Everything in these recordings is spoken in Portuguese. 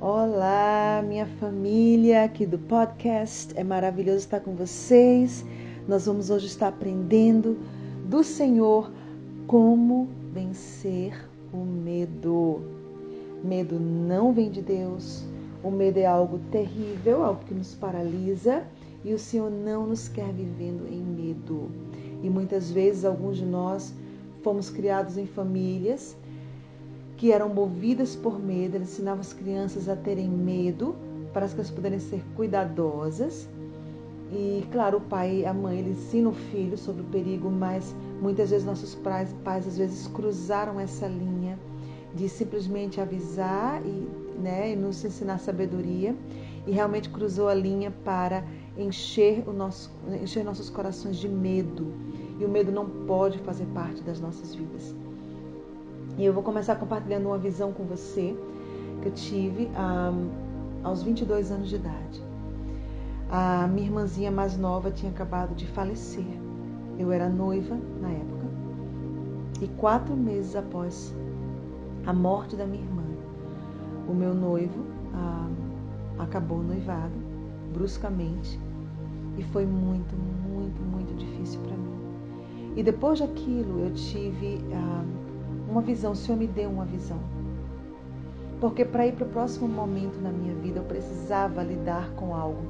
Olá, minha família aqui do podcast. É maravilhoso estar com vocês. Nós vamos hoje estar aprendendo do Senhor como vencer o medo. Medo não vem de Deus. O medo é algo terrível, algo que nos paralisa e o Senhor não nos quer vivendo em medo. E muitas vezes alguns de nós fomos criados em famílias que eram movidas por medo, ele ensinava as crianças a terem medo para que elas pudessem ser cuidadosas. E, claro, o pai e a mãe ele ensina o filho sobre o perigo, mas muitas vezes nossos pais, pais às vezes cruzaram essa linha de simplesmente avisar e, né, e nos ensinar sabedoria e realmente cruzou a linha para encher, o nosso, encher nossos corações de medo. E o medo não pode fazer parte das nossas vidas. E eu vou começar compartilhando uma visão com você que eu tive um, ah, aos 22 anos de idade. A minha irmãzinha mais nova tinha acabado de falecer. Eu era noiva na época. E quatro meses após a morte da minha irmã, o meu noivo ah, acabou noivado bruscamente e foi muito, muito, muito difícil para mim. E depois daquilo eu tive ah, uma visão, o Senhor me deu uma visão. Porque para ir para o próximo momento na minha vida, eu precisava lidar com algo.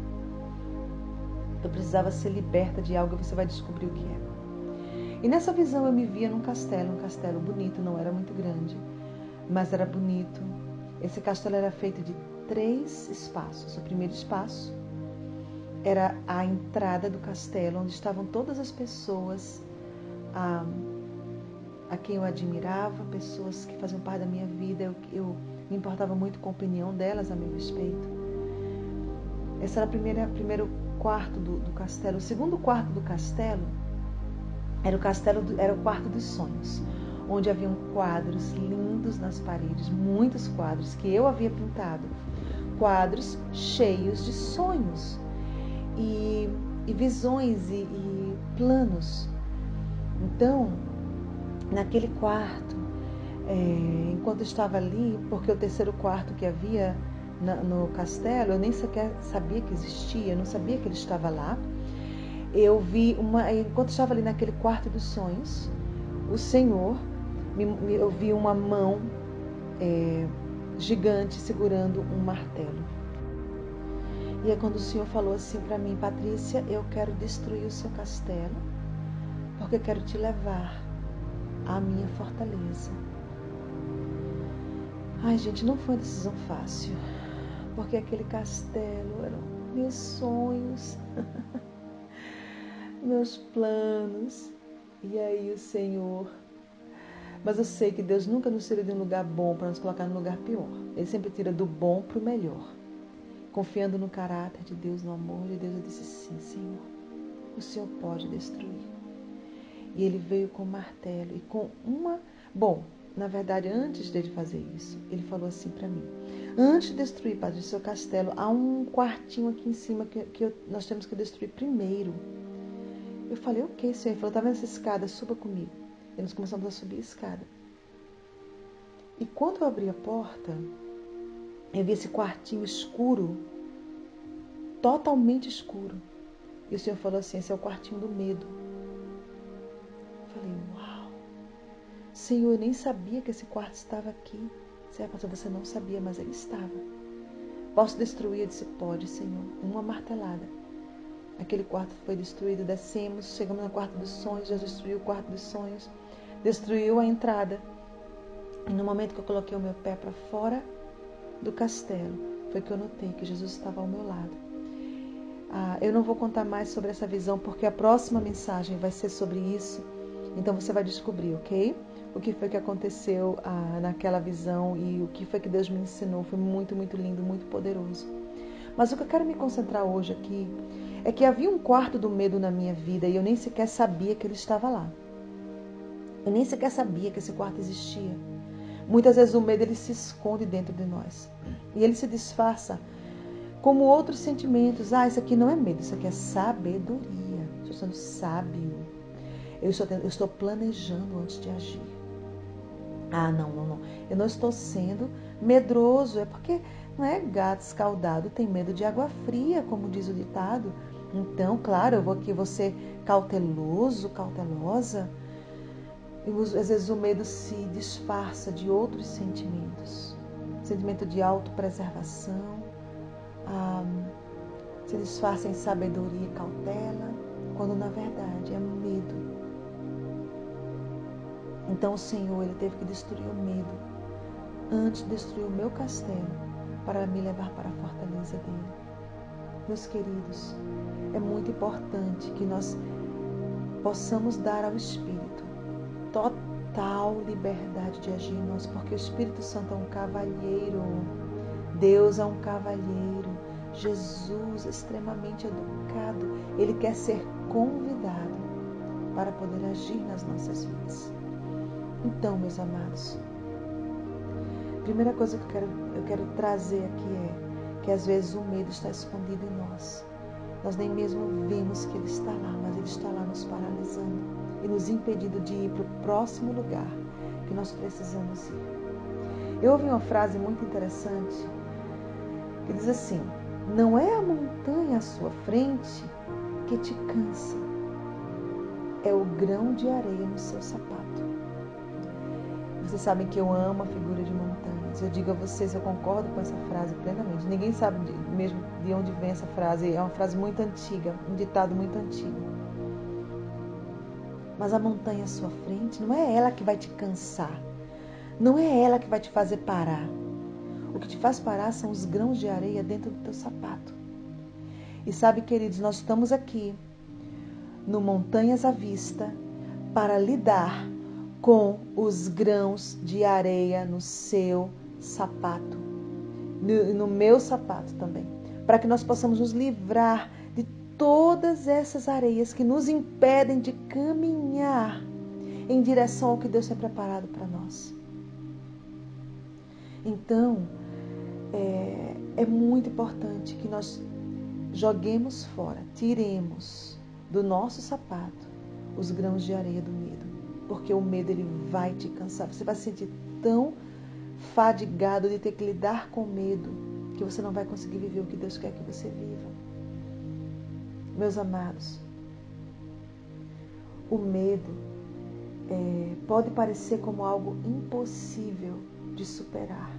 Eu precisava ser liberta de algo e você vai descobrir o que é. E nessa visão eu me via num castelo, um castelo bonito, não era muito grande, mas era bonito. Esse castelo era feito de três espaços. O primeiro espaço era a entrada do castelo, onde estavam todas as pessoas. Ah, a quem eu admirava, pessoas que faziam parte da minha vida, eu, eu me importava muito com a opinião delas a meu respeito. Esse era o primeiro, quarto do, do, castelo. O segundo quarto do castelo era o castelo do, era o quarto dos sonhos, onde haviam quadros lindos nas paredes, muitos quadros que eu havia pintado, quadros cheios de sonhos e, e visões e, e planos. Então naquele quarto, é, enquanto estava ali, porque o terceiro quarto que havia na, no castelo, eu nem sequer sabia que existia, não sabia que ele estava lá. Eu vi uma, enquanto estava ali naquele quarto dos sonhos, o Senhor, me, me, eu vi uma mão é, gigante segurando um martelo. E é quando o Senhor falou assim para mim, Patrícia, eu quero destruir o seu castelo, porque eu quero te levar a minha fortaleza. Ai, gente, não foi uma decisão fácil, porque aquele castelo eram meus sonhos, meus planos. E aí o Senhor. Mas eu sei que Deus nunca nos tira de um lugar bom para nos colocar num lugar pior. Ele sempre tira do bom para o melhor. Confiando no caráter de Deus, no amor de Deus, eu disse sim, Senhor. O Senhor pode destruir. E ele veio com martelo e com uma. Bom, na verdade, antes dele fazer isso, ele falou assim para mim: Antes de destruir, Padre, o seu castelo, há um quartinho aqui em cima que, que eu, nós temos que destruir primeiro. Eu falei: Ok, senhor. Ele falou: Tá vendo essa escada? Suba comigo. E nós começamos a subir a escada. E quando eu abri a porta, eu vi esse quartinho escuro, totalmente escuro. E o Senhor falou assim: esse é o quartinho do medo. Falei, uau! Senhor, eu nem sabia que esse quarto estava aqui. Senhor, pastor, você não sabia, mas ele estava. Posso destruir? Eu disse, pode, Senhor. Uma martelada. Aquele quarto foi destruído, descemos, chegamos no quarto dos sonhos, Jesus destruiu o quarto dos sonhos, destruiu a entrada. E no momento que eu coloquei o meu pé para fora do castelo, foi que eu notei que Jesus estava ao meu lado. Ah, eu não vou contar mais sobre essa visão, porque a próxima mensagem vai ser sobre isso. Então você vai descobrir, ok? O que foi que aconteceu ah, naquela visão e o que foi que Deus me ensinou. Foi muito, muito lindo, muito poderoso. Mas o que eu quero me concentrar hoje aqui é que havia um quarto do medo na minha vida e eu nem sequer sabia que ele estava lá. Eu nem sequer sabia que esse quarto existia. Muitas vezes o medo ele se esconde dentro de nós e ele se disfarça como outros sentimentos. Ah, isso aqui não é medo, isso aqui é sabedoria. Estou sendo sábio. Eu estou, eu estou planejando antes de agir. Ah, não, não, não. Eu não estou sendo medroso. É porque Não é gato escaldado, tem medo de água fria, como diz o ditado. Então, claro, eu vou aqui ser cauteloso, cautelosa. E às vezes o medo se disfarça de outros sentimentos. Sentimento de autopreservação, ah, se disfarça em sabedoria e cautela, quando na verdade é medo. Então o Senhor ele teve que destruir o medo antes de destruir o meu castelo para me levar para a fortaleza dele. Meus queridos, é muito importante que nós possamos dar ao Espírito total liberdade de agir em nós, porque o Espírito Santo é um cavalheiro, Deus é um cavalheiro, Jesus é extremamente educado, ele quer ser convidado para poder agir nas nossas vidas. Então, meus amados, a primeira coisa que eu quero, eu quero trazer aqui é que às vezes o medo está escondido em nós. Nós nem mesmo vemos que ele está lá, mas ele está lá nos paralisando e nos impedindo de ir para o próximo lugar que nós precisamos ir. Eu ouvi uma frase muito interessante que diz assim: Não é a montanha à sua frente que te cansa, é o grão de areia no seu sapato. Vocês sabem que eu amo a figura de montanhas. Eu digo a vocês, eu concordo com essa frase plenamente. Ninguém sabe de, mesmo de onde vem essa frase. É uma frase muito antiga, um ditado muito antigo. Mas a montanha à sua frente não é ela que vai te cansar. Não é ela que vai te fazer parar. O que te faz parar são os grãos de areia dentro do teu sapato. E sabe, queridos, nós estamos aqui no Montanhas à Vista para lidar com os grãos de areia no seu sapato, no, no meu sapato também, para que nós possamos nos livrar de todas essas areias que nos impedem de caminhar em direção ao que Deus tem preparado para nós. Então, é, é muito importante que nós joguemos fora, tiremos do nosso sapato os grãos de areia do medo porque o medo ele vai te cansar. Você vai se sentir tão fadigado de ter que lidar com medo que você não vai conseguir viver o que Deus quer que você viva. Meus amados, o medo é, pode parecer como algo impossível de superar.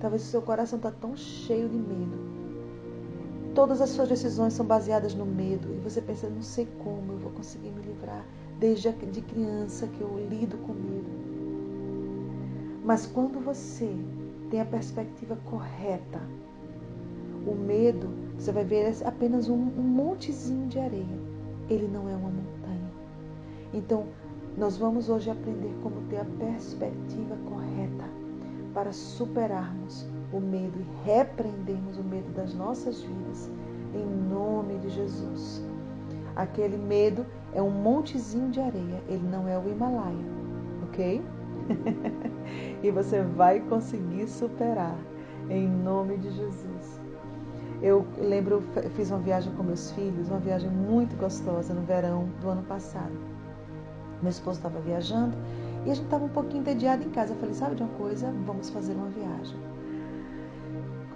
Talvez o seu coração está tão cheio de medo. Todas as suas decisões são baseadas no medo e você pensa, não sei como eu vou conseguir me livrar desde de criança que eu lido com medo. Mas quando você tem a perspectiva correta, o medo, você vai ver apenas um, um montezinho de areia. Ele não é uma montanha. Então, nós vamos hoje aprender como ter a perspectiva correta para superarmos o medo e repreendermos o medo das nossas vidas, em nome de Jesus. Aquele medo é um montezinho de areia, ele não é o Himalaia, ok? e você vai conseguir superar, em nome de Jesus. Eu lembro, fiz uma viagem com meus filhos, uma viagem muito gostosa no verão do ano passado. Meu esposo estava viajando e a gente estava um pouquinho entediado em casa. Eu falei, sabe de uma coisa? Vamos fazer uma viagem.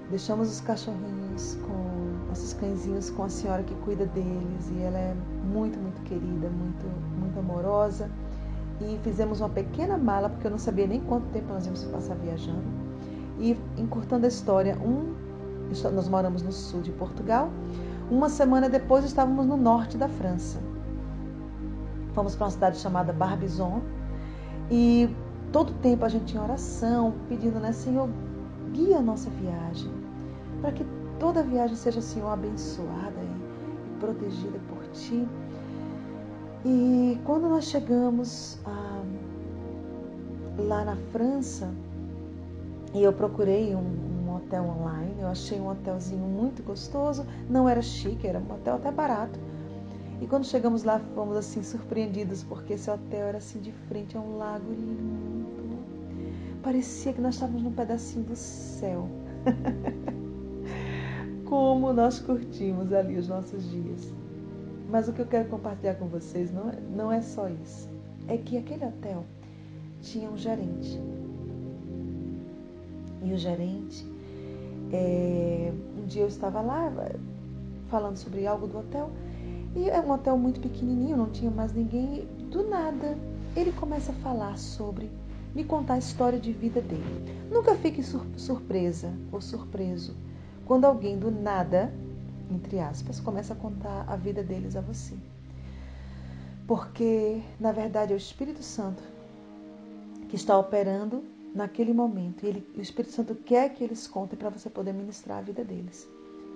Deixamos os cachorrinhos com nossos cãezinhos com a senhora que cuida deles e ela é muito, muito querida, muito, muito amorosa. E fizemos uma pequena mala, porque eu não sabia nem quanto tempo nós íamos passar viajando. E encurtando a história, um, nós moramos no sul de Portugal. Uma semana depois estávamos no norte da França. Fomos para uma cidade chamada Barbizon e todo tempo a gente tinha oração, pedindo, né, Senhor, guia a nossa viagem, para que toda viagem seja, Senhor, abençoada e protegida por Ti. E quando nós chegamos ah, lá na França, e eu procurei um, um, hotel online, eu achei um hotelzinho muito gostoso, não era chique, era um hotel até barato. E quando chegamos lá, fomos assim surpreendidos, porque esse hotel era assim de frente a um lago lindo. Parecia que nós estávamos num pedacinho do céu. Como nós curtimos ali os nossos dias. Mas o que eu quero compartilhar com vocês não é, não é só isso. É que aquele hotel tinha um gerente. E o gerente, É, um dia eu estava lá falando sobre algo do hotel e é um hotel muito pequenininho, não tinha mais ninguém. Do nada, ele começa a falar sobre, me contar a história de vida dele. Nunca fique sur surpresa ou surpreso quando alguém do nada, entre aspas, começa a contar a vida deles a você. Porque, na verdade, é o Espírito Santo que está operando naquele momento. E ele, o Espírito Santo quer que eles contem para você poder ministrar a vida deles.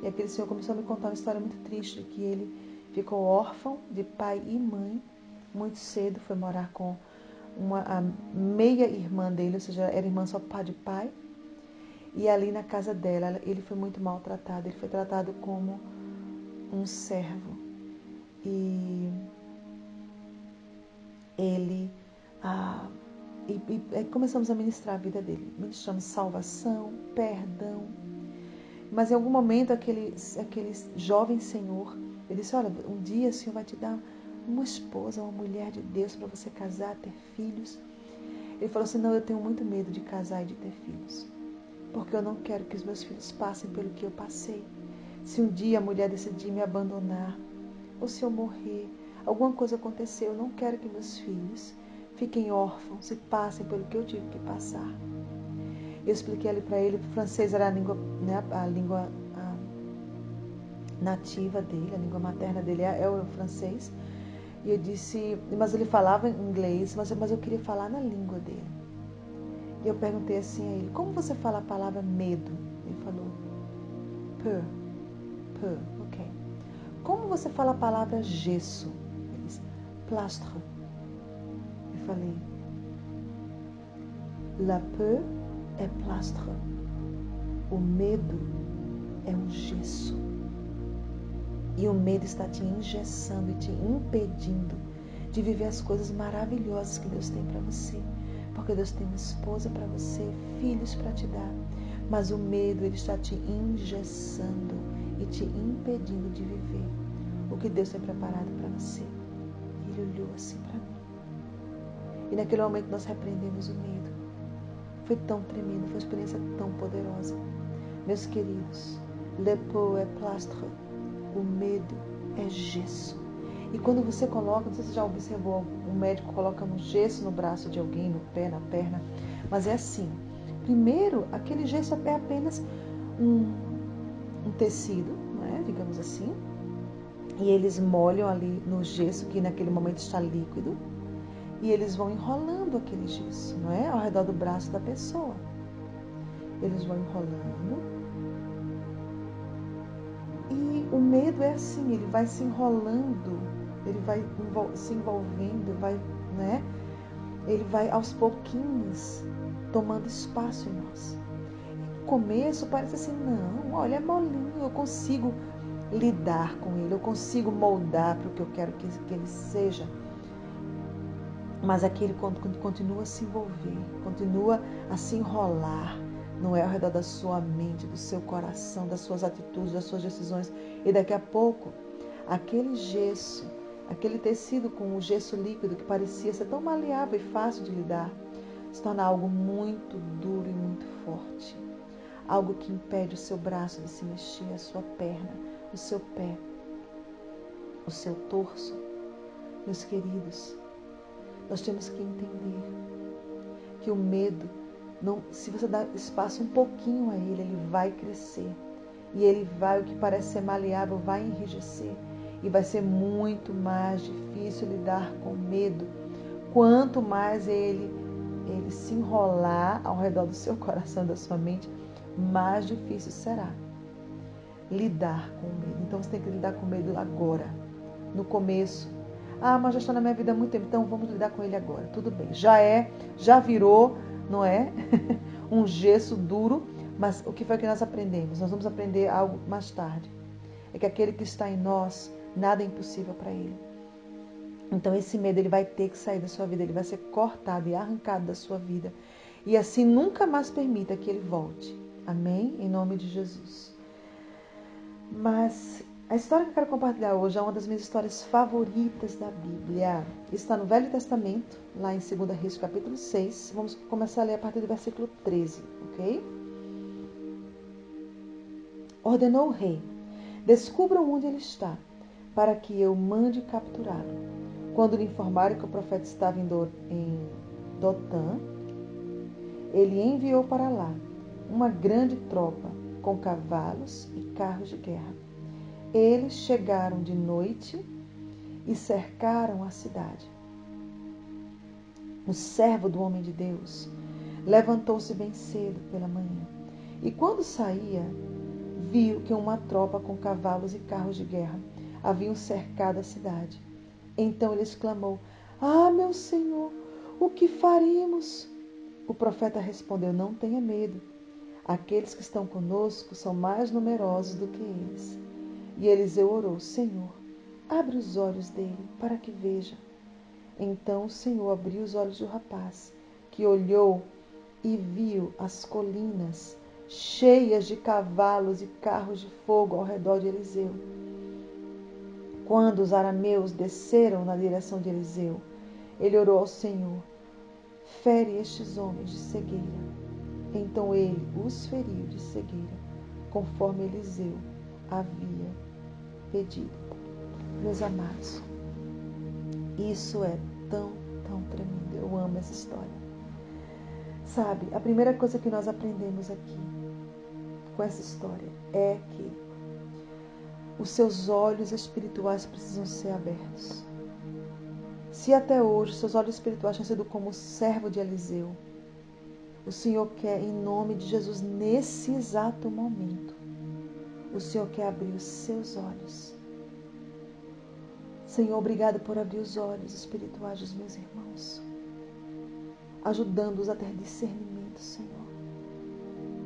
E aquele senhor começou a me contar uma história muito triste, que ele ficou órfão de pai e mãe muito cedo, foi morar com uma meia irmã dele, ou seja, era irmã só de pai. E ali na casa dela, ele foi muito maltratado, ele foi tratado como um servo. E ele ah, e, e, começamos a ministrar a vida dele. Ministramos salvação, perdão. Mas em algum momento aquele, aquele jovem senhor, ele disse, olha, um dia o Senhor vai te dar uma esposa, uma mulher de Deus para você casar, ter filhos. Ele falou assim, não, eu tenho muito medo de casar e de ter filhos. Porque eu não quero que os meus filhos passem pelo que eu passei. Se um dia a mulher decidir me abandonar, ou se eu morrer, alguma coisa aconteceu, eu não quero que meus filhos fiquem órfãos e passem pelo que eu tive que passar. Eu expliquei ali para ele, o francês era a língua, né, a língua a nativa dele, a língua materna dele é, é o francês. E eu disse, mas ele falava inglês, mas, mas eu queria falar na língua dele. E eu perguntei assim a ele, como você fala a palavra medo? Ele falou, peur, peur, ok. Como você fala a palavra gesso? Ele disse, plastre falei. La peur é plastre. O medo é um gesso. E o medo está te engessando e te impedindo de viver as coisas maravilhosas que Deus tem para você. Porque Deus tem uma esposa para você, filhos para te dar. Mas o medo ele está te engessando e te impedindo de viver o que Deus tem preparado para você. Ele olhou assim para mim. E naquele momento nós repreendemos o medo. Foi tão tremendo, foi uma experiência tão poderosa. Meus queridos, le peau é plastre, o medo é gesso. E quando você coloca, não sei se você já observou, um médico coloca um gesso no braço de alguém, no pé, na perna, mas é assim. Primeiro, aquele gesso é apenas um, um tecido, né, digamos assim, e eles molham ali no gesso, que naquele momento está líquido, e eles vão enrolando aquele gesso, não é? Ao redor do braço da pessoa. Eles vão enrolando. E o medo é assim, ele vai se enrolando, ele vai se envolvendo, vai, né? Ele vai aos pouquinhos tomando espaço em nós. No começo parece assim, não, olha, é molinho, eu consigo lidar com ele, eu consigo moldar para o que eu quero que, ele seja mas aquele continua a se envolver, continua a se enrolar, não é ao redor da sua mente, do seu coração, das suas atitudes, das suas decisões. E daqui a pouco, aquele gesso, aquele tecido com o gesso líquido que parecia ser tão maleável e fácil de lidar, se torna algo muito duro e muito forte. Algo que impede o seu braço de se mexer, a sua perna, o seu pé, o seu torso. Meus queridos, nós temos que entender que o medo, não, se você dá espaço um pouquinho a ele, ele vai crescer. E ele vai, o que parece ser maleável, vai enrijecer. E vai ser muito mais difícil lidar com medo. Quanto mais ele, ele se enrolar ao redor do seu coração, da sua mente, mais difícil será lidar com medo. Então você tem que lidar com medo agora, no começo, ah, mas já está na minha vida há muito tempo, então vamos lidar com ele agora. Tudo bem. Já é, já virou, não é? um gesso duro, mas o que foi que nós aprendemos? Nós vamos aprender algo mais tarde. É que aquele que está em nós, nada é impossível para ele. Então esse medo ele vai ter que sair da sua vida, ele vai ser cortado e arrancado da sua vida. E assim nunca mais permita que ele volte. Amém? Em nome de Jesus. Mas a história que eu quero compartilhar hoje é uma das minhas histórias favoritas da Bíblia. Está no Velho Testamento, lá em 2 Reis, capítulo 6. Vamos começar a ler a partir do versículo 13, ok? ordenou o rei: Descubram onde ele está, para que eu mande capturá-lo. Quando lhe informaram que o profeta estava em Dotã, ele enviou para lá uma grande tropa com cavalos e carros de guerra. Eles chegaram de noite e cercaram a cidade. O servo do homem de Deus levantou-se bem cedo pela manhã e, quando saía, viu que uma tropa com cavalos e carros de guerra haviam cercado a cidade. Então ele exclamou: Ah, meu senhor, o que faremos? O profeta respondeu: Não tenha medo. Aqueles que estão conosco são mais numerosos do que eles. E Eliseu orou: Senhor, abre os olhos dele para que veja. Então o Senhor abriu os olhos do rapaz, que olhou e viu as colinas cheias de cavalos e carros de fogo ao redor de Eliseu. Quando os arameus desceram na direção de Eliseu, ele orou ao Senhor: Fere estes homens de cegueira. Então ele os feriu de cegueira, conforme Eliseu havia pedido. Meus amados, isso é tão, tão tremendo. Eu amo essa história. Sabe, a primeira coisa que nós aprendemos aqui com essa história é que os seus olhos espirituais precisam ser abertos. Se até hoje seus olhos espirituais têm sido como o servo de Eliseu, o Senhor quer, em nome de Jesus, nesse exato momento, o Senhor quer abrir os seus olhos Senhor, obrigado por abrir os olhos espirituais dos meus irmãos, ajudando-os a ter discernimento, Senhor,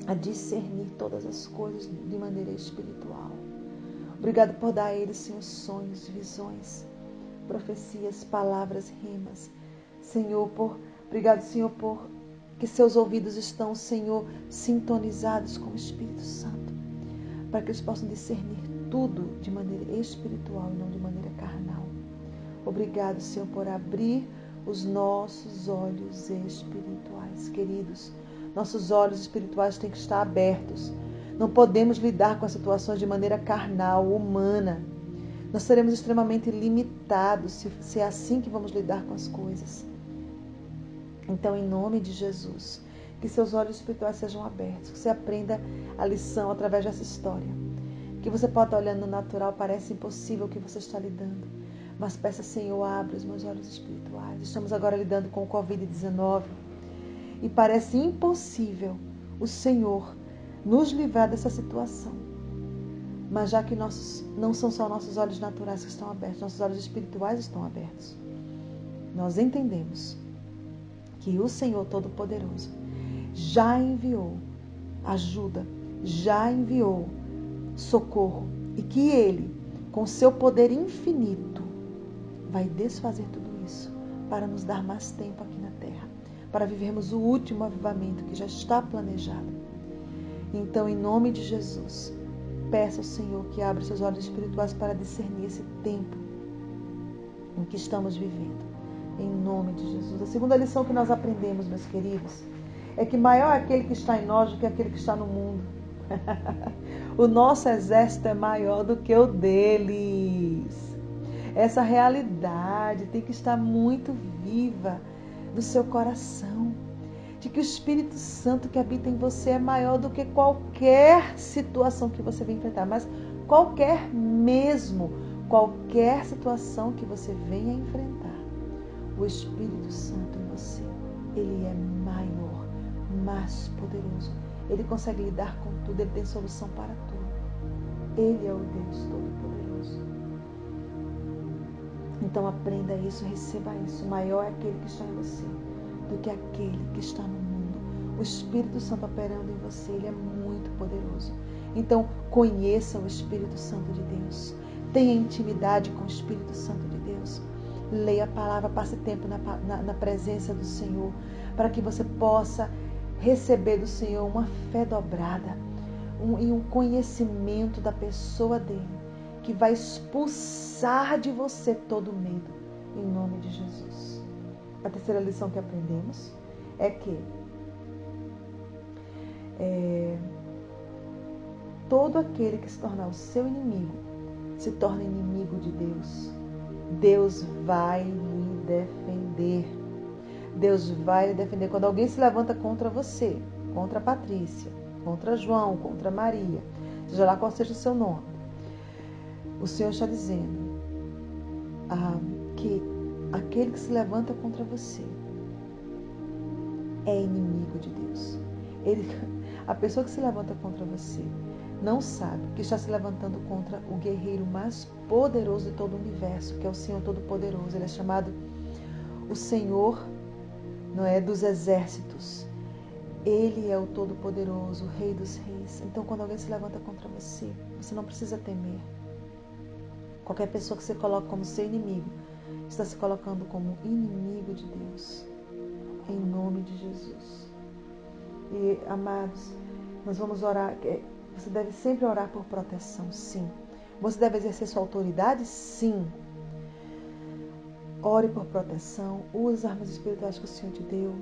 a discernir todas as coisas de maneira espiritual. Obrigado por dar a eles, Senhor, sonhos, visões, profecias, palavras, rimas. Senhor, por obrigado, Senhor, por que seus ouvidos estão, Senhor, sintonizados com o Espírito Santo, para que eles possam discernir tudo de maneira espiritual e não de maneira carnal. Obrigado, Senhor, por abrir os nossos olhos espirituais. Queridos, nossos olhos espirituais têm que estar abertos. Não podemos lidar com as situações de maneira carnal, humana. Nós seremos extremamente limitados se, se é assim que vamos lidar com as coisas. Então, em nome de Jesus, que seus olhos espirituais sejam abertos, que você aprenda a lição através dessa história que você pode olhando no natural, parece impossível o que você está lidando. Mas peça, Senhor, abre os meus olhos espirituais. Estamos agora lidando com o Covid-19 e parece impossível o Senhor nos livrar dessa situação. Mas já que nossos, não são só nossos olhos naturais que estão abertos, nossos olhos espirituais estão abertos. Nós entendemos que o Senhor Todo-Poderoso já enviou ajuda, já enviou socorro e que Ele, com seu poder infinito, vai desfazer tudo isso para nos dar mais tempo aqui na terra, para vivermos o último avivamento que já está planejado. Então, em nome de Jesus, peça ao Senhor que abra seus olhos espirituais para discernir esse tempo em que estamos vivendo. Em nome de Jesus. A segunda lição que nós aprendemos, meus queridos, é que maior é aquele que está em nós do que aquele que está no mundo. o nosso exército é maior do que o deles. Essa realidade tem que estar muito viva no seu coração. De que o Espírito Santo que habita em você é maior do que qualquer situação que você venha enfrentar, mas qualquer mesmo, qualquer situação que você venha enfrentar. O Espírito Santo em você, ele é maior, mais poderoso ele consegue lidar com tudo, ele tem solução para tudo. Ele é o Deus Todo-Poderoso. Então aprenda isso, receba isso. Maior é aquele que está em você do que aquele que está no mundo. O Espírito Santo operando em você, ele é muito poderoso. Então conheça o Espírito Santo de Deus. Tenha intimidade com o Espírito Santo de Deus. Leia a palavra, passe tempo na, na, na presença do Senhor, para que você possa receber do Senhor uma fé dobrada um, e um conhecimento da pessoa dele, que vai expulsar de você todo medo, em nome de Jesus. A terceira lição que aprendemos é que é, todo aquele que se tornar o seu inimigo se torna inimigo de Deus. Deus vai lhe defender. Deus vai lhe defender. Quando alguém se levanta contra você, contra a Patrícia, contra João, contra Maria, seja lá qual seja o seu nome, o Senhor está dizendo ah, que aquele que se levanta contra você é inimigo de Deus. Ele, a pessoa que se levanta contra você não sabe que está se levantando contra o guerreiro mais poderoso de todo o universo, que é o Senhor Todo-Poderoso. Ele é chamado o Senhor, não é, dos exércitos. Ele é o Todo-Poderoso, o Rei dos Reis. Então, quando alguém se levanta contra você, você não precisa temer. Qualquer pessoa que você coloca como seu inimigo está se colocando como inimigo de Deus. Em nome de Jesus. E, amados, nós vamos orar. É, você deve sempre orar por proteção, sim. Você deve exercer sua autoridade, sim. Ore por proteção, use as armas espirituais que o Senhor te deu.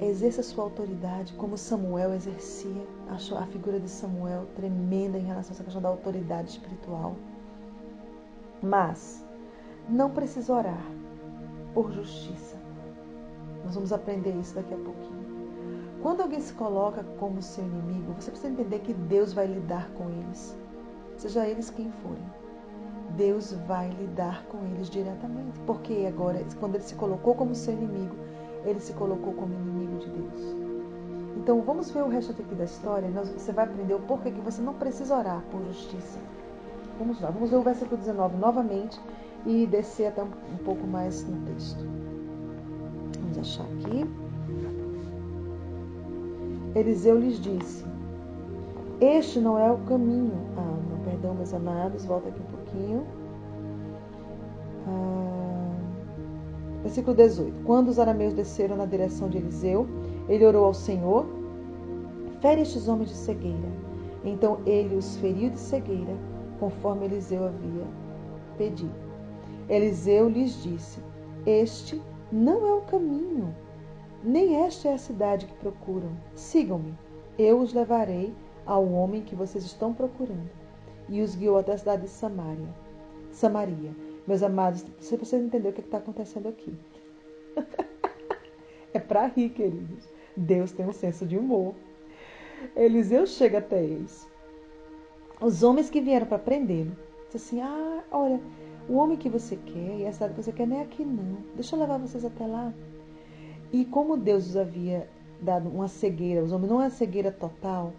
Exerça sua autoridade como Samuel exercia. Acho a figura de Samuel tremenda em relação a essa questão da autoridade espiritual. Mas não precisa orar por justiça. Nós vamos aprender isso daqui a pouquinho. Quando alguém se coloca como seu inimigo, você precisa entender que Deus vai lidar com eles, seja eles quem forem. Deus vai lidar com eles diretamente, porque agora, quando ele se colocou como seu inimigo, ele se colocou como inimigo de Deus. Então vamos ver o resto aqui da história. Você vai aprender o porquê que você não precisa orar por justiça. Vamos lá, vamos ver o versículo 19 novamente e descer até um, pouco mais no texto. Vamos achar aqui. Eliseu lhes disse: Este não é o caminho. Ah, não, perdão, meus amados, volta aqui um pouquinho. Ah, versículo 18: Quando os arameus desceram na direção de Eliseu, ele orou ao Senhor: Fere estes homens de cegueira. Então ele os feriu de cegueira, conforme Eliseu havia pedido. Eliseu lhes disse: Este não é o caminho nem esta é a cidade que procuram. Sigam-me. Eu os levarei ao homem que vocês estão procurando. E os guiou até a cidade de Samaria. Samaria. Meus amados, você precisa entender o que está acontecendo aqui. é para rir, queridos. Deus tem um senso de humor. Eliseu chega até eles. Os homens que vieram para prendê-lo. Diz assim: Ah, olha, o homem que você quer e a cidade que você quer não é aqui, não. Deixa eu levar vocês até lá. E como Deus os havia dado uma cegueira, os homens não é uma cegueira total,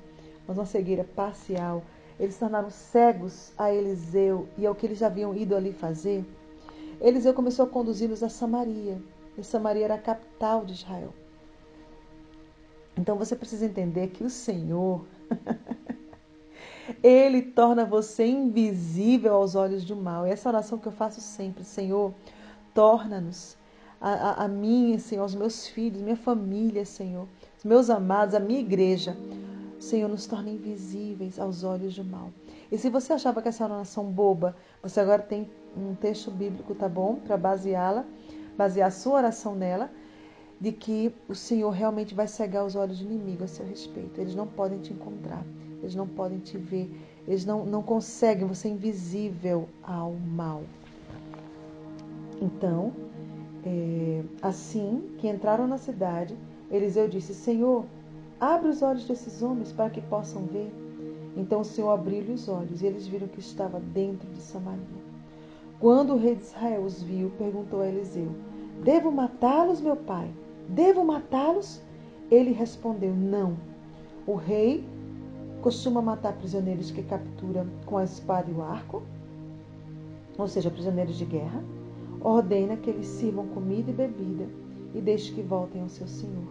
mas uma cegueira parcial, eles tornaram cegos a Eliseu e ao que eles haviam ido ali fazer. Eliseu começou a conduzi-los a Samaria. E Samaria era a capital de Israel. Então você precisa entender que o Senhor, Ele torna você invisível aos olhos do mal. E essa oração que eu faço sempre, Senhor, torna-nos a, a, a mim, Senhor, aos meus filhos, minha família, Senhor, os meus amados, a minha igreja. Senhor, nos torna invisíveis aos olhos do mal. E se você achava que essa oração boba, você agora tem um texto bíblico, tá bom? Para baseá-la, basear a sua oração nela, de que o Senhor realmente vai cegar os olhos do inimigo a seu respeito. Eles não podem te encontrar, eles não podem te ver, eles não, não conseguem, você é invisível ao mal. Então, é, assim que entraram na cidade, Eliseu disse: Senhor, abre os olhos desses homens para que possam ver. Então o Senhor abriu-lhe os olhos e eles viram que estava dentro de Samaria. Quando o rei de Israel os viu, perguntou a Eliseu: Devo matá-los, meu pai? Devo matá-los? Ele respondeu: Não. O rei costuma matar prisioneiros que captura com a espada e o arco, ou seja, prisioneiros de guerra ordena que eles sirvam comida e bebida e deixe que voltem ao seu senhor.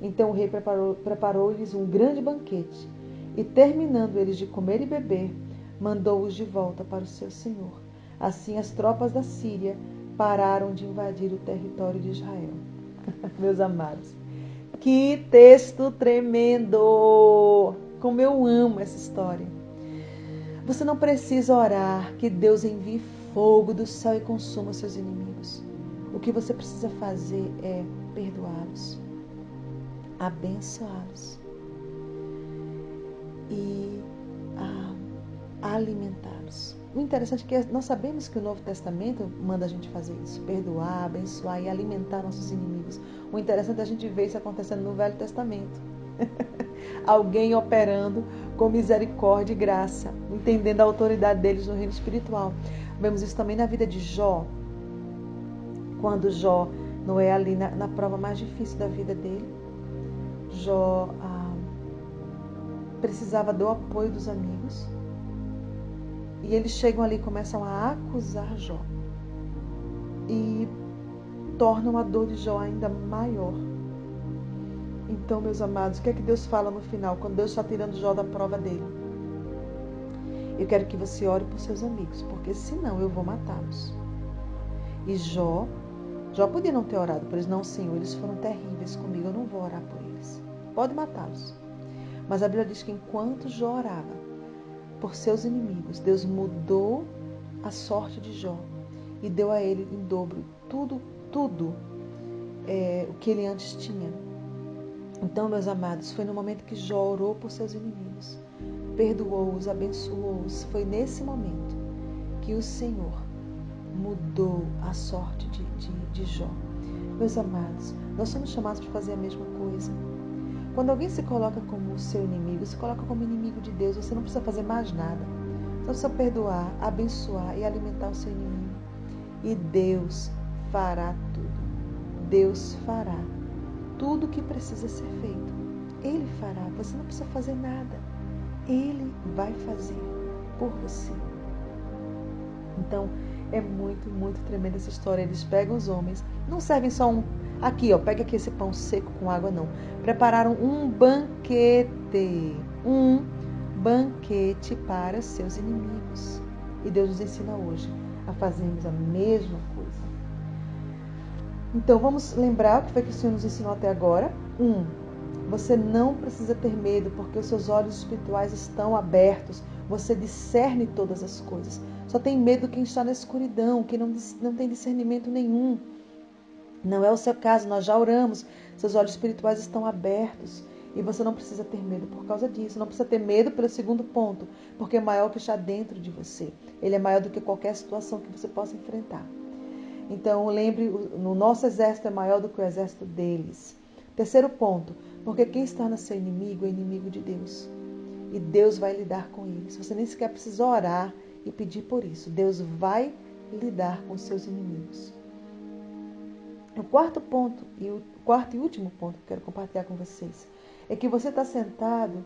Então o rei preparou-lhes preparou um grande banquete e, terminando eles de comer e beber, mandou-os de volta para o seu senhor. Assim as tropas da Síria pararam de invadir o território de Israel. Meus amados, que texto tremendo! Como eu amo essa história. Você não precisa orar que Deus envie fogo do céu e consuma seus inimigos. O que você precisa fazer é perdoá-los, abençoá-los e alimentá-los. O interessante é que nós sabemos que o Novo Testamento manda a gente fazer isso, perdoar, abençoar e alimentar nossos inimigos. O interessante é a gente ver isso acontecendo no Velho Testamento. Alguém operando com misericórdia e graça, entendendo a autoridade deles no reino espiritual. Vemos isso também na vida de Jó. Quando Jó não é ali na, na prova mais difícil da vida dele, Jó ah, precisava do apoio dos amigos. E eles chegam ali e começam a acusar Jó. E tornam a dor de Jó ainda maior. Então, meus amados, o que é que Deus fala no final, quando Deus está tirando Jó da prova dele? Eu quero que você ore por seus amigos, porque senão eu vou matá-los. E Jó, Jó podia não ter orado por eles, não, Senhor, eles foram terríveis comigo, eu não vou orar por eles. Pode matá-los. Mas a Bíblia diz que enquanto Jó orava por seus inimigos, Deus mudou a sorte de Jó e deu a ele em dobro tudo, tudo é, o que ele antes tinha. Então, meus amados, foi no momento que Jó orou por seus inimigos, perdoou-os, abençoou-os. Foi nesse momento que o Senhor mudou a sorte de, de, de Jó. Meus amados, nós somos chamados para fazer a mesma coisa. Quando alguém se coloca como seu inimigo, se coloca como inimigo de Deus, você não precisa fazer mais nada. Só precisa perdoar, abençoar e alimentar o seu inimigo. E Deus fará tudo. Deus fará tudo o que precisa ser feito. Ele fará, você não precisa fazer nada. Ele vai fazer por você. Então, é muito, muito tremenda essa história. Eles pegam os homens, não servem só um. Aqui, ó, pega aqui esse pão seco com água, não. Prepararam um banquete. Um banquete para seus inimigos. E Deus nos ensina hoje a fazermos a mesma coisa. Então vamos lembrar o que foi que o Senhor nos ensinou até agora. Um, você não precisa ter medo, porque os seus olhos espirituais estão abertos. Você discerne todas as coisas. Só tem medo quem está na escuridão, quem não, não tem discernimento nenhum. Não é o seu caso, nós já oramos. Seus olhos espirituais estão abertos. E você não precisa ter medo por causa disso. Não precisa ter medo pelo segundo ponto, porque é maior que está dentro de você. Ele é maior do que qualquer situação que você possa enfrentar. Então, lembre, o nosso exército é maior do que o exército deles. Terceiro ponto, porque quem está no seu inimigo é inimigo de Deus. E Deus vai lidar com eles. Você nem sequer precisa orar e pedir por isso. Deus vai lidar com seus inimigos. O quarto ponto, e o quarto e último ponto que quero compartilhar com vocês, é que você está sentado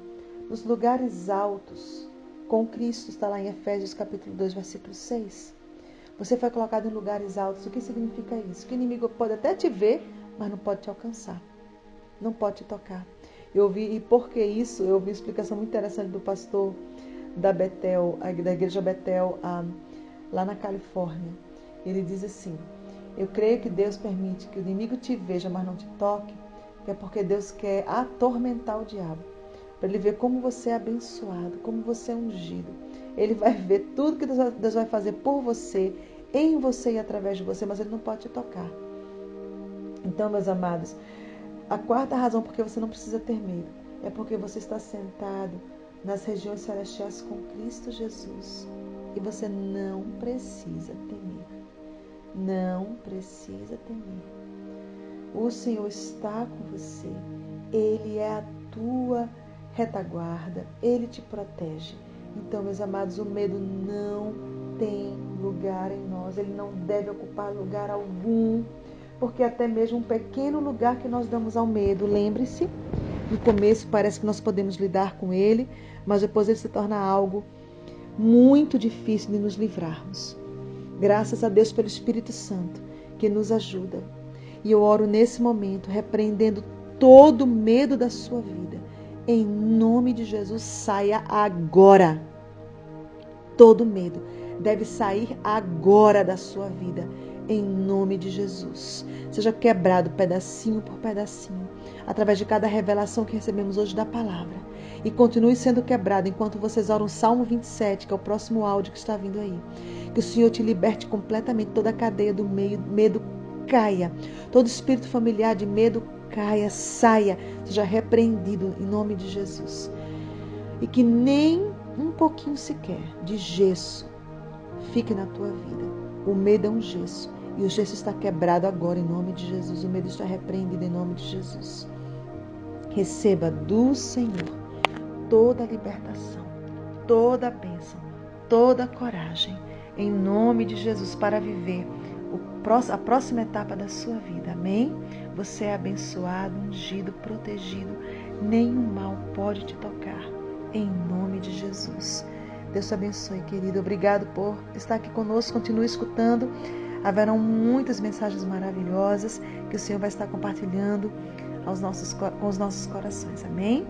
nos lugares altos com Cristo, está lá em Efésios capítulo 2, versículo 6. Você foi colocado em lugares altos. O que significa isso? Que o inimigo pode até te ver, mas não pode te alcançar. Não pode te tocar. Eu ouvi, e por que isso? Eu uma explicação muito interessante do pastor da Betel, da igreja Betel, lá na Califórnia. Ele diz assim: Eu creio que Deus permite que o inimigo te veja, mas não te toque, que é porque Deus quer atormentar o diabo, para ele ver como você é abençoado, como você é ungido ele vai ver tudo que Deus vai fazer por você, em você e através de você, mas ele não pode te tocar. Então, meus amados, a quarta razão por que você não precisa ter medo é porque você está sentado nas regiões celestiais com Cristo Jesus. E você não precisa temer. Não precisa temer. O Senhor está com você. Ele é a tua retaguarda. Ele te protege. Então, meus amados, o medo não tem lugar em nós, ele não deve ocupar lugar algum, porque até mesmo um pequeno lugar que nós damos ao medo, lembre-se, no começo parece que nós podemos lidar com ele, mas depois ele se torna algo muito difícil de nos livrarmos. Graças a Deus pelo Espírito Santo que nos ajuda. E eu oro nesse momento, repreendendo todo medo da sua vida em nome de Jesus, saia agora. Todo medo deve sair agora da sua vida, em nome de Jesus. Seja quebrado pedacinho por pedacinho, através de cada revelação que recebemos hoje da palavra. E continue sendo quebrado enquanto vocês oram o Salmo 27, que é o próximo áudio que está vindo aí. Que o Senhor te liberte completamente toda a cadeia do medo caia. Todo espírito familiar de medo caia, saia, seja repreendido em nome de Jesus. E que nem um pouquinho sequer de gesso fique na tua vida. O medo é um gesso e o gesso está quebrado agora em nome de Jesus. O medo está repreendido em nome de Jesus. Receba do Senhor toda a libertação, toda a bênção, toda a coragem em nome de Jesus para viver a próxima etapa da sua vida. Amém? Você é abençoado, ungido, protegido. Nenhum mal pode te tocar. Em nome de Jesus. Deus te abençoe, querido. Obrigado por estar aqui conosco. Continue escutando. Haverão muitas mensagens maravilhosas que o Senhor vai estar compartilhando aos nossos, com os nossos corações. Amém?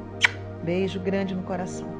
Beijo grande no coração.